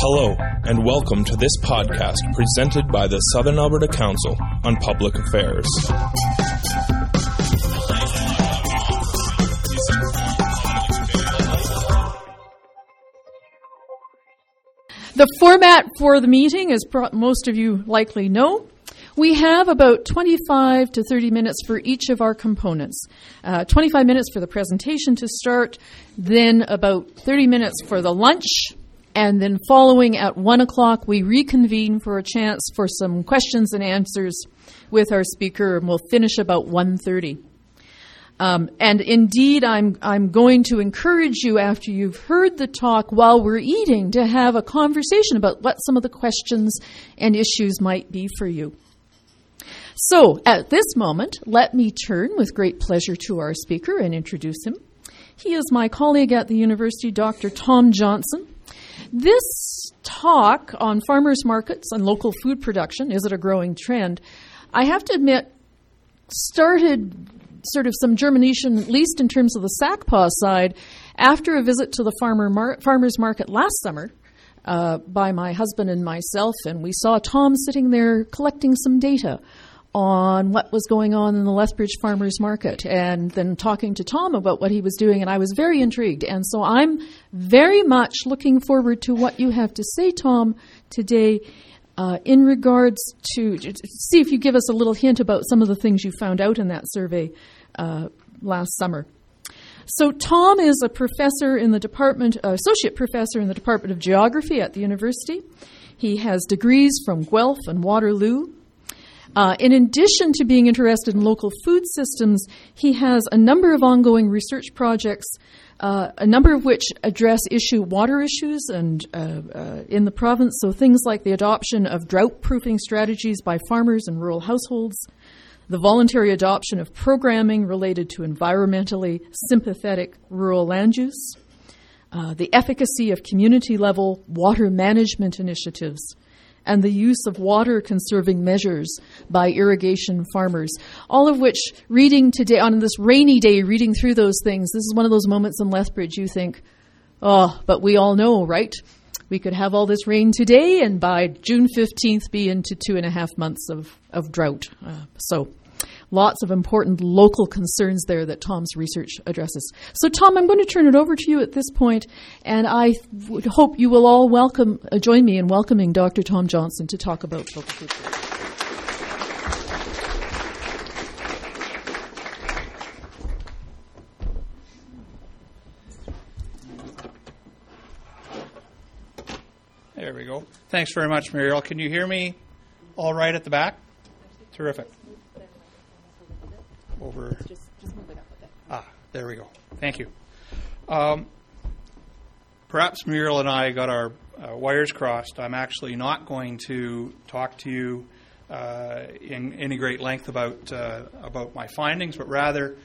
Hello, and welcome to this podcast presented by the Southern Alberta Council on Public Affairs. The format for the meeting, as pro- most of you likely know, we have about 25 to 30 minutes for each of our components. Uh, 25 minutes for the presentation to start, then about 30 minutes for the lunch, and then following at 1 o'clock, we reconvene for a chance for some questions and answers with our speaker, and we'll finish about 1.30. Um, and indeed, I'm, I'm going to encourage you after you've heard the talk while we're eating to have a conversation about what some of the questions and issues might be for you. So, at this moment, let me turn with great pleasure to our speaker and introduce him. He is my colleague at the university, Dr. Tom Johnson. This talk on farmers markets and local food production, is it a growing trend? I have to admit, started sort of some germination, at least in terms of the SACPA side, after a visit to the farmer mar- farmers market last summer uh, by my husband and myself, and we saw Tom sitting there collecting some data on what was going on in the Lethbridge Farmers Market and then talking to Tom about what he was doing, and I was very intrigued. And so I'm very much looking forward to what you have to say, Tom, today uh, in regards to see if you give us a little hint about some of the things you found out in that survey uh, last summer. So Tom is a professor in the department, uh, associate professor in the Department of Geography at the university. He has degrees from Guelph and Waterloo. Uh, in addition to being interested in local food systems, he has a number of ongoing research projects, uh, a number of which address issue water issues and uh, uh in the province. So things like the adoption of drought-proofing strategies by farmers and rural households, the voluntary adoption of programming related to environmentally sympathetic rural land use, uh, the efficacy of community level water management initiatives, and the use of water conserving measures by irrigation farmers. All of which, reading today, on this rainy day, reading through those things, this is one of those moments in Lethbridge you think, oh, but we all know, right? We could have all this rain today, and by June 15th, be into two and a half months of, of drought. Uh, so, lots of important local concerns there that Tom's research addresses. So, Tom, I'm going to turn it over to you at this point, and I would hope you will all welcome, uh, join me in welcoming Dr. Tom Johnson to talk about local food. There we go. Thanks very much, Muriel. Can you hear me all right at the back? Terrific over. Just, just move it up a bit. Ah, there we go. Thank you. Um, perhaps Muriel and I got our uh, wires crossed. I'm actually not going to talk to you uh, in any great length about uh, about my findings, but rather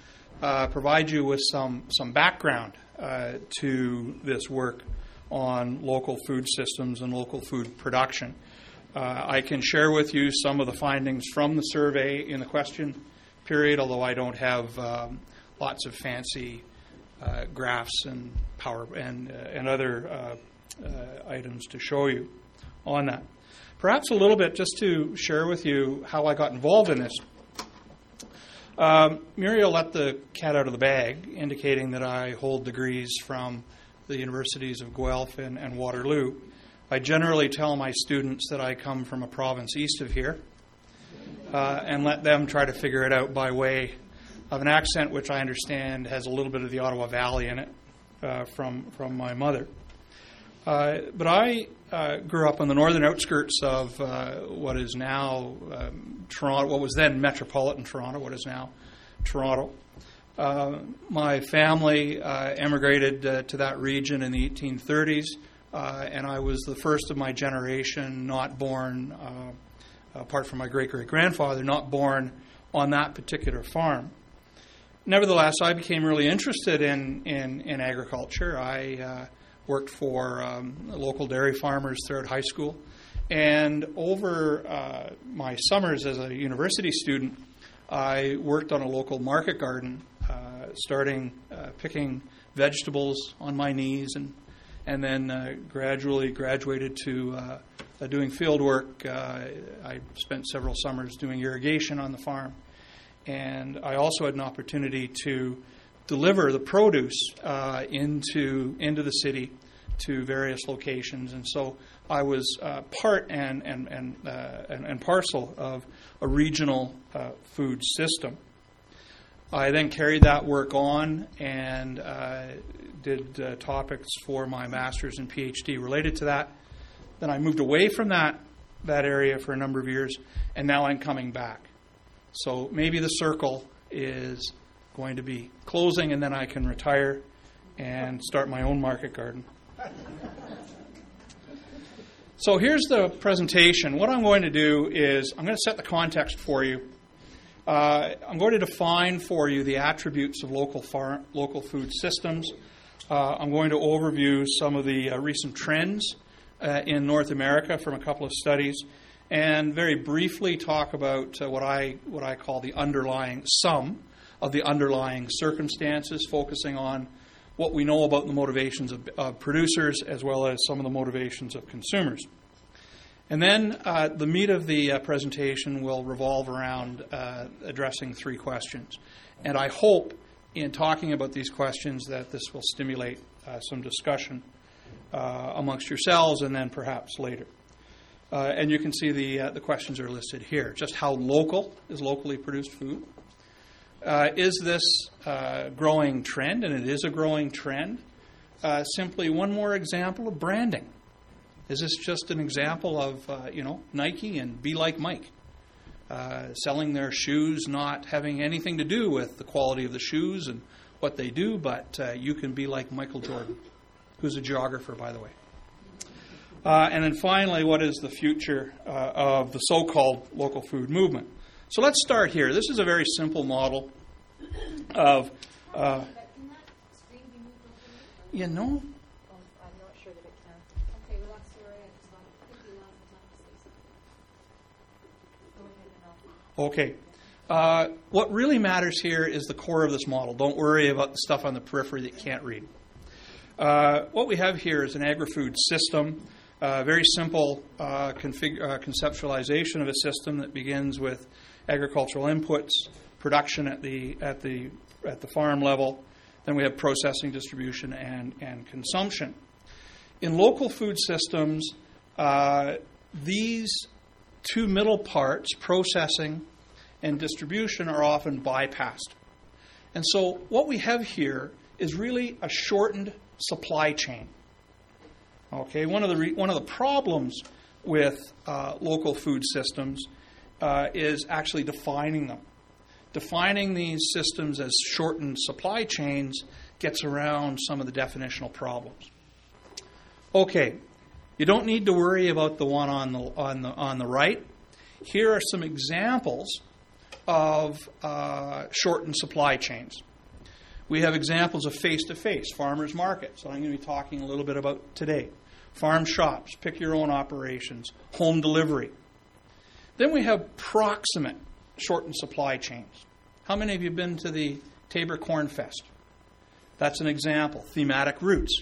uh, provide you with some some background uh, to this work on local food systems and local food production. Uh, I can share with you some of the findings from the survey in the question period, although I don't have um, lots of fancy uh, graphs and power and, uh, and other uh, uh, items to show you on that. Perhaps a little bit just to share with you how I got involved in this. Um, Muriel let the cat out of the bag, indicating that I hold degrees from the universities of Guelph and, and Waterloo. I generally tell my students that I come from a province east of here uh, and let them try to figure it out by way of an accent which I understand has a little bit of the Ottawa Valley in it uh, from from my mother. Uh, but I uh, grew up on the northern outskirts of uh, what is now um, Toronto, what was then metropolitan Toronto, what is now Toronto. Uh, my family emigrated to that region in the 1830s, and I was the first of my generation not born apart from my great great grandfather, not born on that particular farm. Nevertheless, I became really interested in, in, in agriculture. I uh, worked for um, local dairy farmers throughout high school. And over uh, my summers as a university student, I worked on a local market garden, uh, starting uh, picking vegetables on my knees and, and then uh, gradually graduated to uh, doing field work. Uh, I spent several summers doing irrigation on the farm, and I also had an opportunity to deliver the produce uh, into into the city to various locations, and so I was uh, part and and and, uh, and, and parcel of a regional uh, food system. I then carried that work on and did topics for my master's and PhD related to that. Then I moved away from that that area for a number of years, and now I'm coming back. So maybe the circle is going to be closing, and then I can retire and start my own market garden. So here's the presentation. What I'm going to do is I'm going to set the context for you. Uh, I'm going to define for you the attributes of local farm, local food systems. Uh, I'm going to overview some of the uh, recent trends uh, in North America from a couple of studies, and very briefly talk about uh, what I what I call the underlying sum of the underlying circumstances, focusing on what we know about the motivations of, of producers as well as some of the motivations of consumers. And then uh, the meat of the uh, presentation will revolve around uh, addressing three questions. And I hope in talking about these questions that this will stimulate uh, some discussion uh, amongst yourselves and then perhaps later. Uh, and you can see the, the questions are listed here. Just how local is locally produced food? Uh, is this uh, growing trend, and it is a growing trend, uh, simply one more example of branding? Is this just an example of, uh, you know, Nike and Be Like Mike? Uh, selling their shoes, not having anything to do with the quality of the shoes and what they do, but uh, you can be like Michael Jordan, who's a geographer, by the way. and then finally, what is the future of the so called local food movement? So let's start here. This is a very simple model of. Uh, you know? Okay. Uh, what really matters here is the core of this model. Don't worry about the stuff on the periphery that you can't read. Uh, what we have here is an agri food system, uh, very simple uh, config- uh, conceptualization of a system that begins with agricultural inputs, production at the at the at the farm level. Then we have processing, distribution, and and consumption. In local food systems, these two middle parts, processing and distribution, are often bypassed. And so, what we have here is really a shortened supply chain. Okay, one of the re- one of the problems with uh, local food systems uh, is actually defining them. Defining these systems as shortened supply chains gets around some of the definitional problems. Okay, you don't need to worry about the one on the, on the, on the right. Here are some examples of uh, shortened supply chains. We have examples of face to face, farmers markets, I'm going to be talking a little bit about today. Farm shops, pick your own operations, home delivery, then we have proximate shortened supply chains. How many of you have been to the Taber Corn Fest? That's an example. Thematic routes.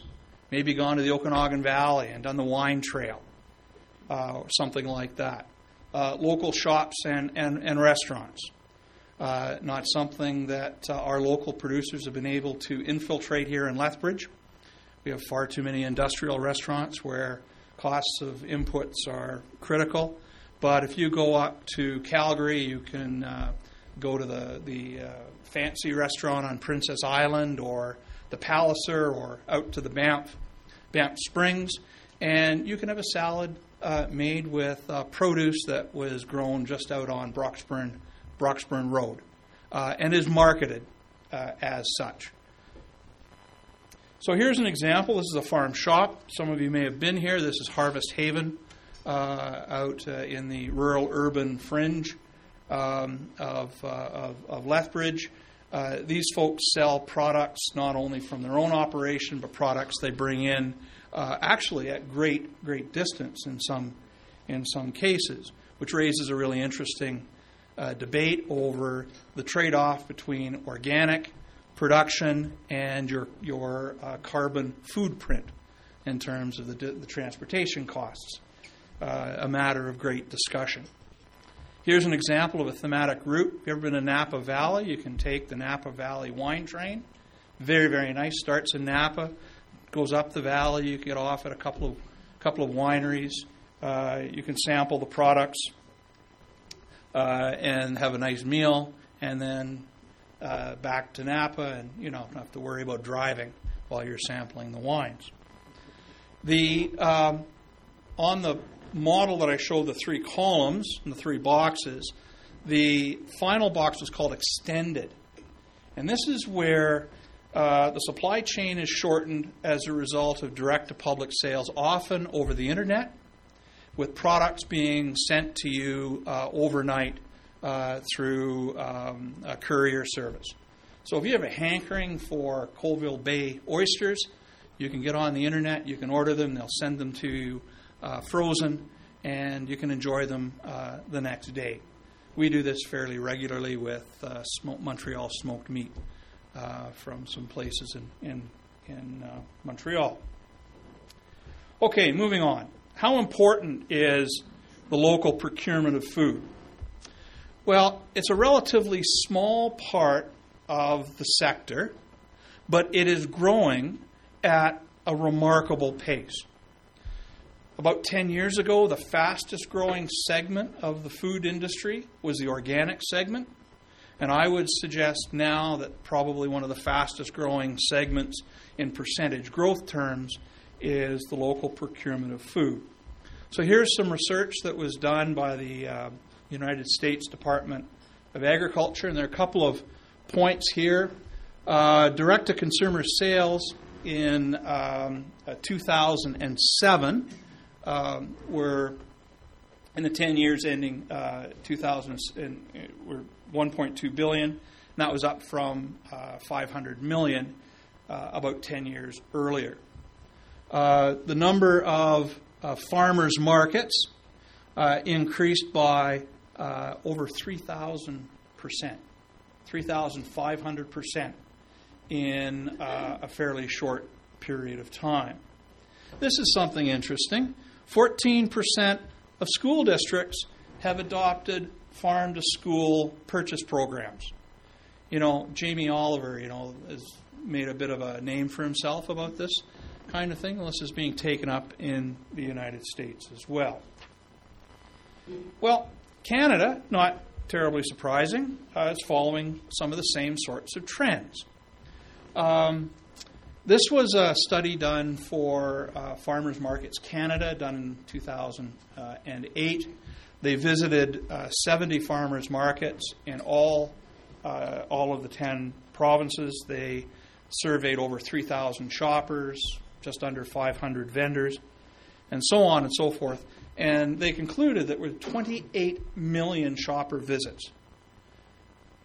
Maybe gone to the Okanagan Valley and done the wine trail, uh, something like that. Uh, local shops and, and, and restaurants. Uh, not something that uh, our local producers have been able to infiltrate here in Lethbridge. We have far too many industrial restaurants where costs of inputs are critical. But if you go up to Calgary, you can uh, go to the, the uh, fancy restaurant on Princess Island or the Palliser or out to the Banff, Banff Springs, and you can have a salad uh, made with uh, produce that was grown just out on Broxburn, Broxburn Road uh, and is marketed uh, as such. So here's an example. This is a farm shop. Some of you may have been here. This is Harvest Haven uh, out uh, in the rural urban fringe um, of, uh, of, of, Lethbridge. These folks sell products not only from their own operation, but products they bring in actually at great, great distance in some, in some cases, which raises a really interesting uh, debate over the trade off between organic production and your, your carbon food print in terms of the, the transportation costs, uh, a matter of great discussion. Here's an example of a thematic route. If you've ever been to Napa Valley, you can take the Napa Valley wine train. Very, very nice. Starts in Napa, goes up the valley. You get off at a couple of couple of wineries. Uh, you can sample the products uh, and have a nice meal, and then uh, back to Napa, and you know don't have to worry about driving while you're sampling the wines. The um, on the model that I showed the three columns and the three boxes, the final box was called extended, and this is where uh, the supply chain is shortened as a result of direct to public sales, often over the internet, with products being sent to you uh, overnight uh, through um, a courier service. So if you have a hankering for Colville Bay oysters, you can get on the internet, you can order them, they'll send them to you uh, frozen, and you can enjoy them uh, the next day. We do this fairly regularly with uh, smoked Montreal smoked meat uh, from some places in, in, in Montreal. Okay, moving on. How important is the local procurement of food? Well, it's a relatively small part of the sector, but it is growing at a remarkable pace. About 10 years ago, the fastest growing segment of the food industry was the organic segment. And I would suggest now that probably one of the fastest growing segments in percentage growth terms is the local procurement of food. So here's some research that was done by the uh, United States Department of Agriculture, and there are a couple of points here. Uh, direct to consumer sales in um, uh, 2007 um, were in the 10 years ending uh, 2000 and, uh, were 1.2 billion. And that was up from uh, 500 million uh, about 10 years earlier. Uh, the number of uh, farmers markets increased by over 3,000 percent, 3,500 percent in a fairly short period of time. This is something interesting. 14% of school districts have adopted farm to school purchase programs. You know, Jamie Oliver, you know, has made a bit of a name for himself about this kind of thing. This is being taken up in the United States as well. Well, Canada, not terribly surprising, uh, is following some of the same sorts of trends. Um, this was a study done for uh, Farmers Markets Canada, done in 2008. They visited uh, 70 farmers markets in all uh, all of the 10 provinces. They surveyed over 3,000 shoppers, just under 500 vendors, and so on and so forth. And they concluded that with 28 million shopper visits,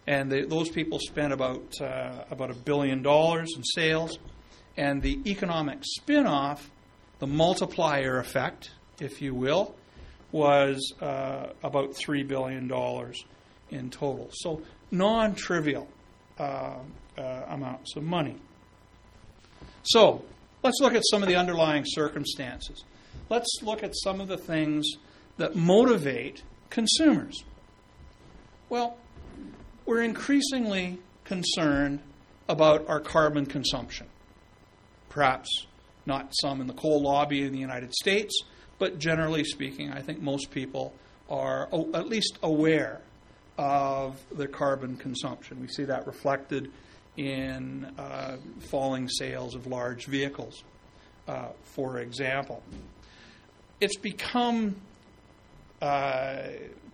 and they, those people spent about uh, about a billion dollars in sales and the economic spin off, the multiplier effect, if you will, was uh, about $3 billion in total. So, non trivial uh, uh, amounts of money. So, let's look at some of the underlying circumstances. Let's look at some of the things that motivate consumers. Well, we're increasingly concerned about our carbon consumption perhaps not some in the coal lobby in the United States, but generally speaking, I think most people are at least aware of their carbon consumption. We see that reflected in uh, falling sales of large vehicles, uh, for example. It's become uh,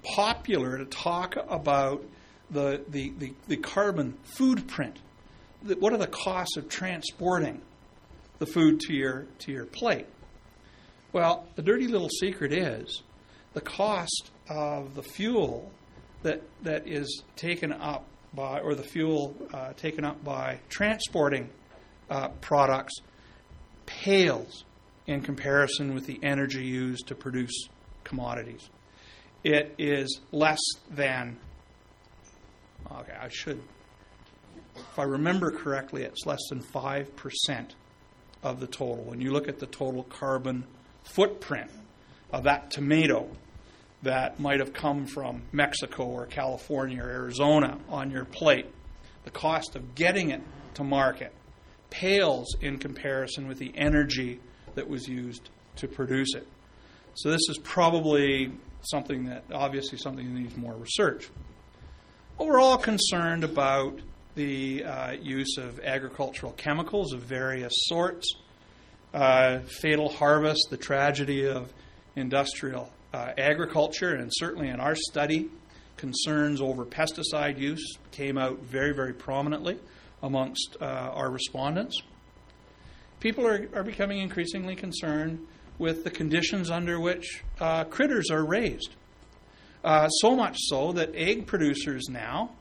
popular to talk about the, the, the, the carbon footprint. What are the costs of transporting the food to your to your plate. Well, the dirty little secret is the cost of the fuel that that is taken up by or the fuel uh, taken up by transporting uh, products pales in comparison with the energy used to produce commodities. It is less than okay, I should if I remember correctly, it's less than five percent of the total. When you look at the total carbon footprint of that tomato that might have come from Mexico or California or Arizona on your plate, the cost of getting it to market pales in comparison with the energy that was used to produce it. So this is probably something that obviously something that needs more research. Well, we're all concerned about the uh, use of agricultural chemicals of various sorts, uh, fatal harvest, the tragedy of industrial uh, agriculture, and certainly in our study, concerns over pesticide use came out very, very prominently amongst uh, our respondents. People are, are becoming increasingly concerned with the conditions under which uh, critters are raised. Uh, so much so that egg producers now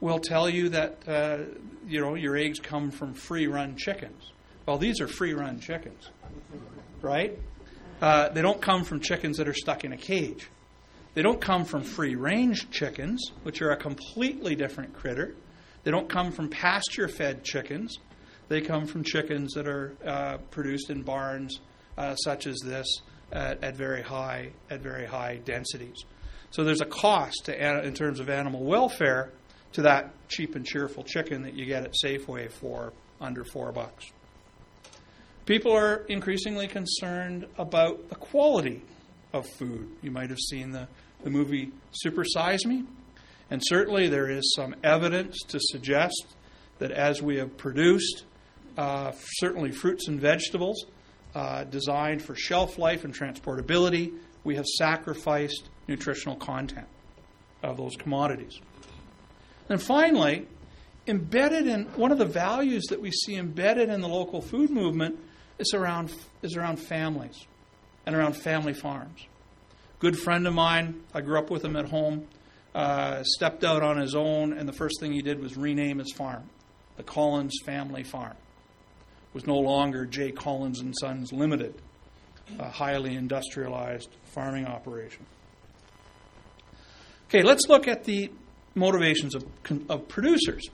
will tell you that uh, you know your eggs come from free-run chickens. Well, these are free-run chickens, right? Uh, they don't come from chickens that are stuck in a cage. They don't come from free-range chickens, which are a completely different critter. They don't come from pasture-fed chickens. They come from chickens that are uh, produced in barns uh, such as this at, at, very high at very high densities. So there's a cost to, in terms of animal welfare to that cheap and cheerful chicken that you get at Safeway for under four bucks. People are increasingly concerned about the quality of food. You might have seen the, the movie Super Size Me, and certainly there is some evidence to suggest that as we have produced uh, certainly fruits and vegetables uh, designed for shelf life and transportability, we have sacrificed nutritional content of those commodities. And finally, embedded in one of the values that we see embedded in the local food movement is around, is around families and around family farms. Good friend of mine, I grew up with him at home, uh, stepped out on his own, and the first thing he did was rename his farm, the Collins Family Farm. It was no longer J. Collins and Sons Limited, a highly industrialized farming operation. Okay, let's look at the motivations of, of producers.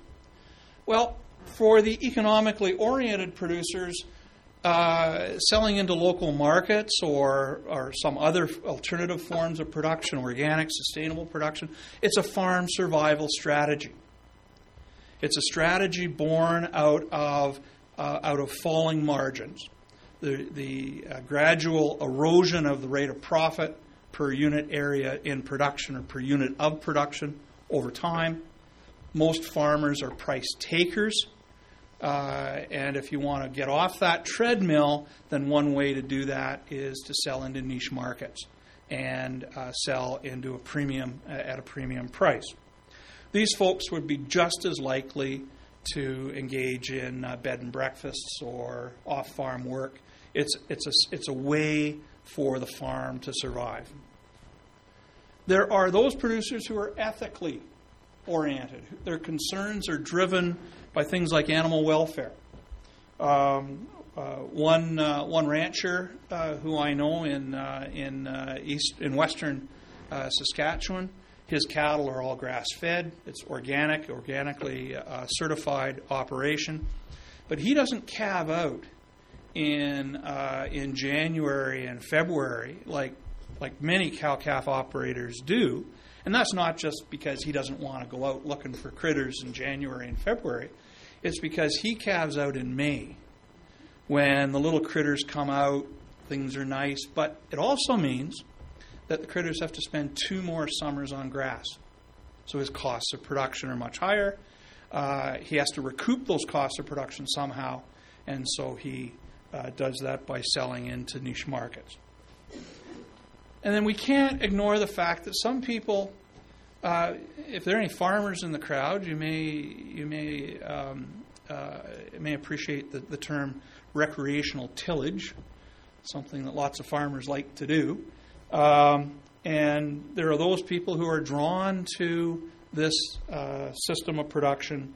Well, for the economically oriented producers, uh, selling into local markets or, or some other alternative forms of production, organic, sustainable production, it's a farm survival strategy. It's a strategy born out of, uh, out of falling margins, the, the uh, gradual erosion of the rate of profit per unit area in production or per unit of production over time. Most farmers are price takers. Uh, and if you want to get off that treadmill, then one way to do that is to sell into niche markets and uh, sell into a premium uh, at a premium price. These folks would be just as likely to engage in uh, bed and breakfasts or off-farm work. It's it's a it's a way for the farm to survive. There are those producers who are ethically oriented. Their concerns are driven by things like animal welfare. Um, uh, one uh, one rancher uh, who I know in uh, in uh, east in western uh, Saskatchewan, his cattle are all grass fed. It's organic, organically certified operation, but he doesn't calve out in in January and February like like many cow calf operators do. And that's not just because he doesn't want to go out looking for critters in January and February. It's because he calves out in May when the little critters come out, things are nice. But it also means that the critters have to spend two more summers on grass. So his costs of production are much higher. Uh, he has to recoup those costs of production somehow, and so he uh, does that by selling into niche markets. And then we can't ignore the fact that some people, uh, if there are any farmers in the crowd, you may you may um, uh, may appreciate the, the term recreational tillage, something that lots of farmers like to do. Um, and there are those people who are drawn to this uh, system of production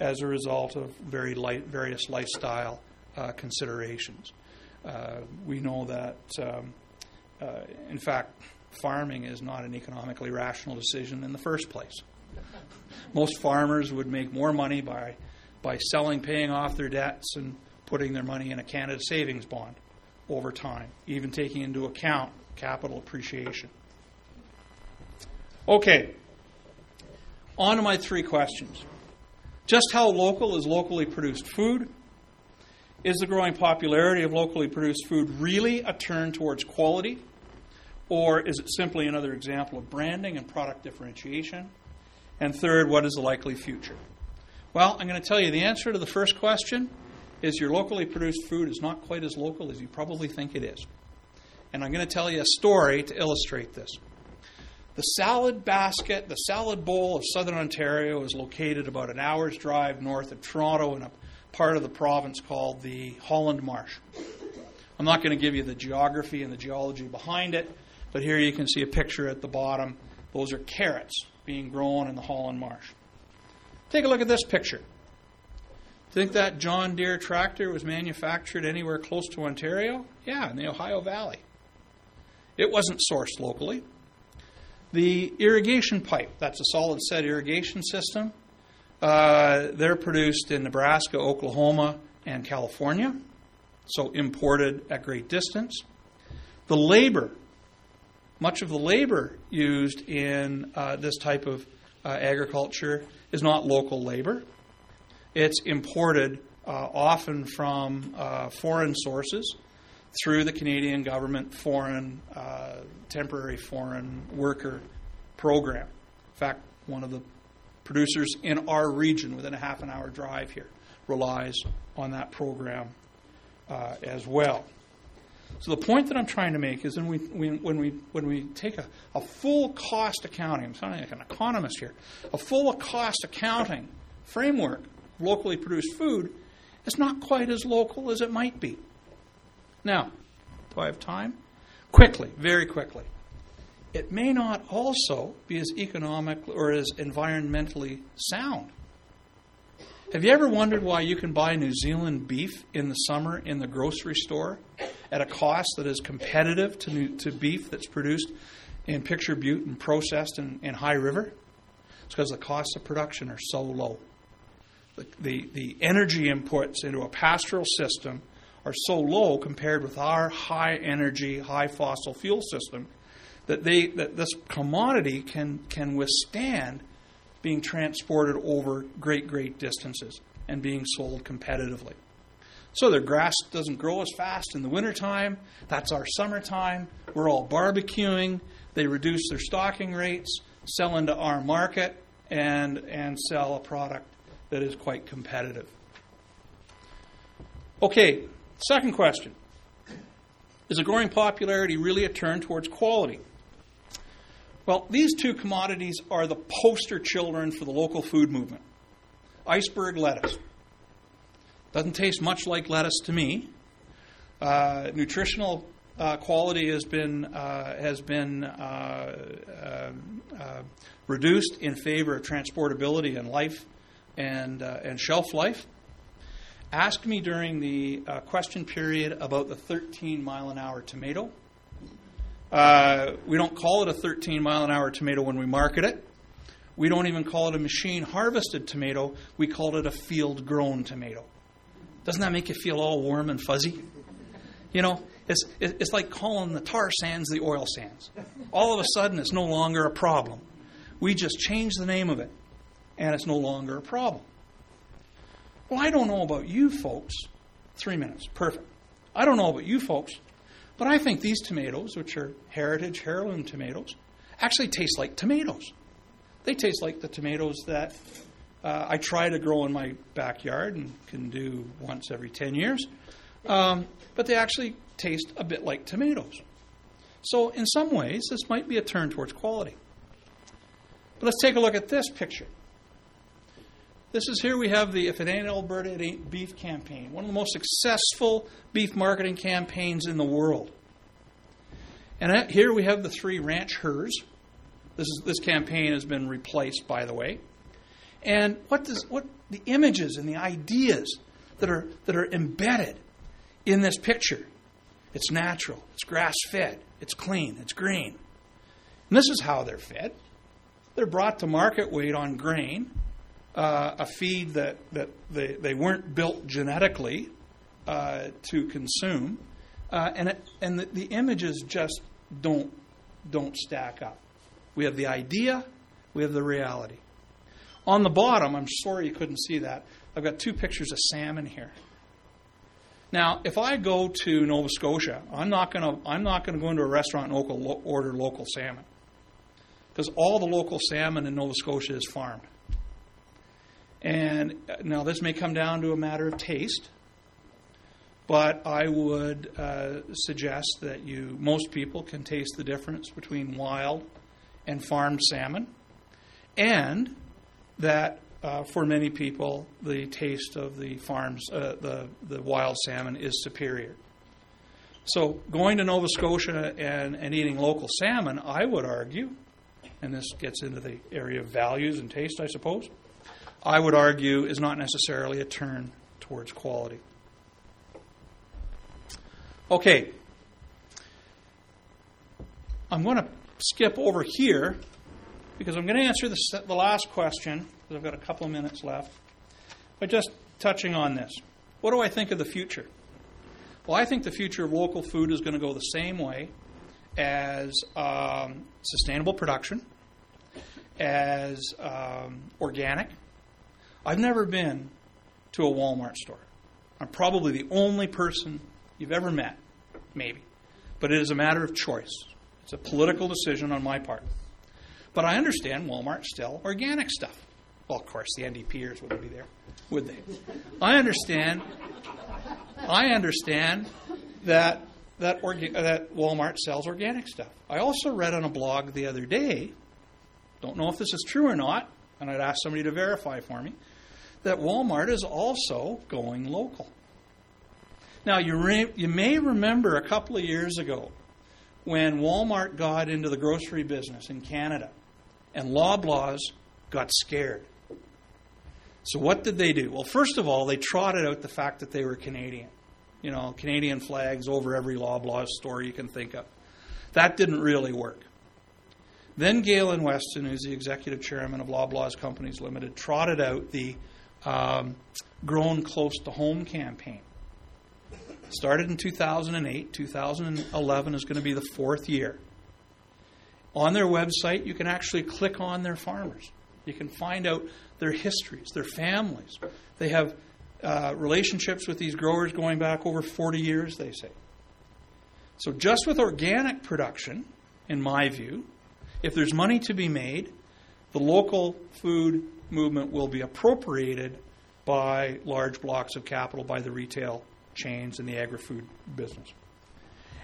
as a result of very light, various lifestyle uh, considerations. Uh, we know that um, in fact, farming is not an economically rational decision in the first place. Most farmers would make more money by by selling, paying off their debts, and putting their money in a Canada savings bond over time, even taking into account capital appreciation. Okay, on to my three questions. Just how local is locally produced food? Is the growing popularity of locally produced food really a turn towards quality? Or is it simply another example of branding and product differentiation? And third, what is the likely future? Well, I'm going to tell you the answer to the first question is your locally produced food is not quite as local as you probably think it is. And I'm going to tell you a story to illustrate this. The salad basket, the salad bowl of southern Ontario is located about an hour's drive north of Toronto in a part of the province called the Holland Marsh. I'm not going to give you the geography and the geology behind it, but here you can see a picture at the bottom. Those are carrots being grown in the Holland Marsh. Take a look at this picture. Think that John Deere tractor was manufactured anywhere close to Ontario? Yeah, in the Ohio Valley. It wasn't sourced locally. The irrigation pipe, that's a solid set irrigation system, uh, they're produced in Nebraska, Oklahoma, and California, so imported at great distance. The labor, much of the labor used in uh, this type of uh, agriculture is not local labor. It's imported uh, often from uh, foreign sources through the Canadian government foreign uh, temporary foreign worker program. In fact, one of the producers in our region within a half an hour drive here relies on that program uh, as well. So the point that I'm trying to make is when we, when we, when we take a, a full cost accounting, I'm sounding like an economist here, a full cost accounting framework locally produced food, it's not quite as local as it might be. Now, do I have time? Quickly, very quickly. It may not also be as economic or as environmentally sound. Have you ever wondered why you can buy New Zealand beef in the summer in the grocery store at a cost that is competitive to, new, to beef that's produced in Picture Butte and processed in, in High River? It's because the costs of production are so low. The, the, the energy inputs into a pastoral system are so low compared with our high energy, high fossil fuel system that they that this commodity can can withstand being transported over great, great distances and being sold competitively. So their grass doesn't grow as fast in the wintertime. That's our summertime. We're all barbecuing. They reduce their stocking rates, sell into our market, and, and sell a product that is quite competitive. Okay, second question. Is a growing popularity really a turn towards quality? Well, these two commodities are the poster children for the local food movement. Iceberg lettuce. Doesn't taste much like lettuce to me. Uh, nutritional uh, quality has been uh, has been uh, uh, uh, reduced in favor of transportability and life and and shelf life. Ask me during the question period about the 13 mile an hour tomato. Uh, we don't call it a 13 mile an hour tomato when we market it. We don't even call it a machine harvested tomato. We call it a field grown tomato. Doesn't that make you feel all warm and fuzzy? You know, it's, it's like calling the tar sands the oil sands. All of a sudden, it's no longer a problem. We just change the name of it, and it's no longer a problem. Well, I don't know about you folks. Three minutes. Perfect. I don't know about you folks, but I think these tomatoes, which are heritage heirloom tomatoes, actually taste like tomatoes. They taste like the tomatoes that uh, I try to grow in my backyard and can do once every 10 years. Um, but they actually taste a bit like tomatoes. So, in some ways, this might be a turn towards quality. But let's take a look at this picture. This is here we have the If It Ain't Alberta, It Ain't Beef campaign, one of the most successful beef marketing campaigns in the world. And here we have the three ranch hers. This, is, this campaign has been replaced, by the way. And what, does, what the images and the ideas that are, that are embedded in this picture it's natural, it's grass fed, it's clean, it's green. And this is how they're fed. They're brought to market weight on grain uh, a feed that, that they, they weren't built genetically uh, to consume, uh, and it, and the, the images just don't don't stack up. We have the idea, we have the reality. On the bottom, I'm sorry you couldn't see that. I've got two pictures of salmon here. Now, if I go to Nova Scotia, I'm not going to I'm not going to go into a restaurant and local, order local salmon because all the local salmon in Nova Scotia is farmed. And uh, now this may come down to a matter of taste, but I would uh, suggest that you most people can taste the difference between wild and farmed salmon, and that uh, for many people, the taste of the farms, uh, the, the wild salmon is superior. So, going to Nova Scotia and, and eating local salmon, I would argue, and this gets into the area of values and taste, I suppose, I would argue is not necessarily a turn towards quality. Okay. I'm going to skip over here because I'm going to answer the, the last question because I've got a couple of minutes left, by just touching on this. What do I think of the future? Well, I think the future of local food is going to go the same way as um, sustainable production, as um, organic. I've never been to a Walmart store. I'm probably the only person you've ever met, maybe. But it is a matter of choice. It's a political decision on my part. But I understand Walmart still organic stuff. Well, of course, the NDPers wouldn't be there, would they? I understand. I understand that that orga- that Walmart sells organic stuff. I also read on a blog the other day. Don't know if this is true or not, and I'd ask somebody to verify for me that Walmart is also going local. Now, you, re- you may remember a couple of years ago when Walmart got into the grocery business in Canada and Loblaws got scared. So what did they do? Well, first of all, they trotted out the fact that they were Canadian. You know, Canadian flags over every Loblaws store you can think of. That didn't really work. Then Galen Weston, who's the executive chairman of Loblaws Companies Limited, trotted out the um, Grown Close to Home campaign. Started in 2008. 2011 is going to be the fourth year. On their website, you can actually click on their farmers. You can find out their histories, their families. They have uh, relationships with these growers going back over 40 years, they say. So, just with organic production, in my view, if there's money to be made, the local food movement will be appropriated by large blocks of capital by the retail chains and the agri food business.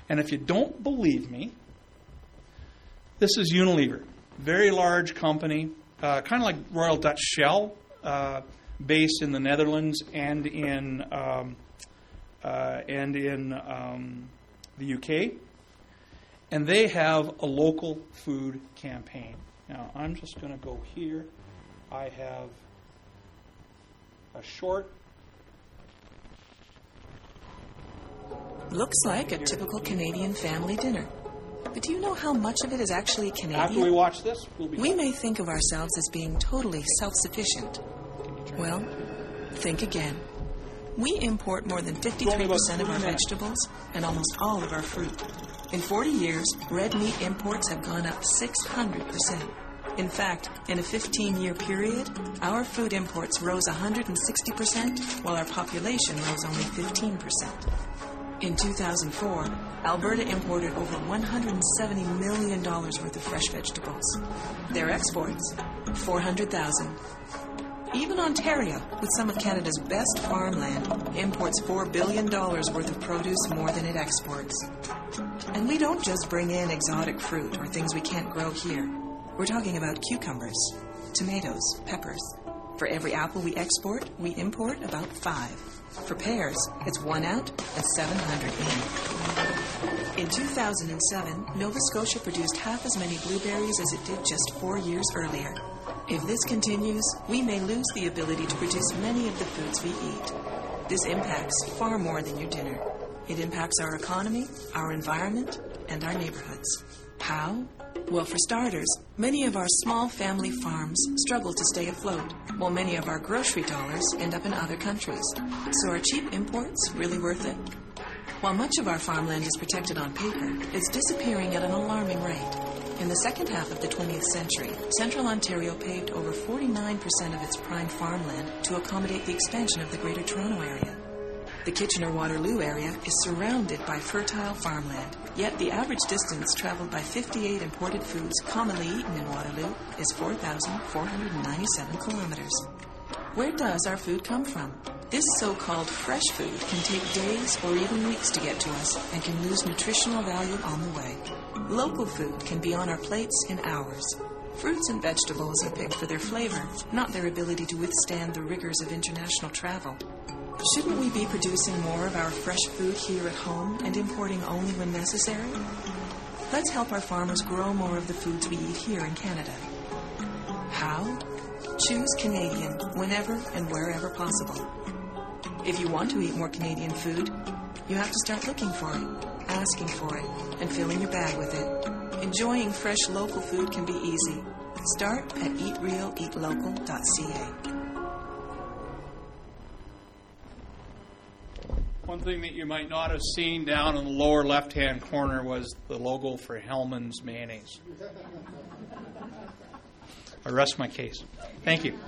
And if you don't believe me, this is Unilever, very large company, uh, kind of like Royal Dutch Shell, uh, based in the Netherlands and in um, uh, and in um, the UK, and they have a local food campaign. Now I'm just going to go here. I have a short. Looks like a typical Canadian family dinner. But do you know how much of it is actually Canadian? After we watch this, we'll be. We may think of ourselves as being totally self sufficient. Well, think again. We import more than 53% of our vegetables and almost all of our fruit. In 40 years, red meat imports have gone up 600%. In fact, in a 15 year period, our food imports rose 160%, while our population rose only 15%. In 2004, Alberta imported over $170 million worth of fresh vegetables. Their exports, 400,000. Even Ontario, with some of Canada's best farmland, imports $4 billion worth of produce more than it exports. And we don't just bring in exotic fruit or things we can't grow here. We're talking about cucumbers, tomatoes, peppers. For every apple we export, we import about five. For pears, it's one out and 700 in. In 2007, Nova Scotia produced half as many blueberries as it did just four years earlier. If this continues, we may lose the ability to produce many of the foods we eat. This impacts far more than your dinner. It impacts our economy, our environment, and our neighborhoods. How? Well, for starters, many of our small family farms struggle to stay afloat, while many of our grocery dollars end up in other countries. So are cheap imports really worth it? While much of our farmland is protected on paper, it's disappearing at an alarming rate. In the second half of the 20th century, central Ontario paved over 49% of its prime farmland to accommodate the expansion of the Greater Toronto Area. The Kitchener Waterloo area is surrounded by fertile farmland, yet the average distance traveled by 58 imported foods commonly eaten in Waterloo is 4,497 kilometers. Where does our food come from? This so called fresh food can take days or even weeks to get to us and can lose nutritional value on the way. Local food can be on our plates in hours. Fruits and vegetables are picked for their flavor, not their ability to withstand the rigors of international travel. Shouldn't we be producing more of our fresh food here at home and importing only when necessary? Let's help our farmers grow more of the foods we eat here in Canada. How? Choose Canadian whenever and wherever possible. If you want to eat more Canadian food, you have to start looking for it, asking for it, and filling your bag with it. Enjoying fresh local food can be easy. Start at eatrealeatlocal.ca. One thing that you might not have seen down in the lower left hand corner was the logo for Hellmann's Mayonnaise. I rest my case. Thank you.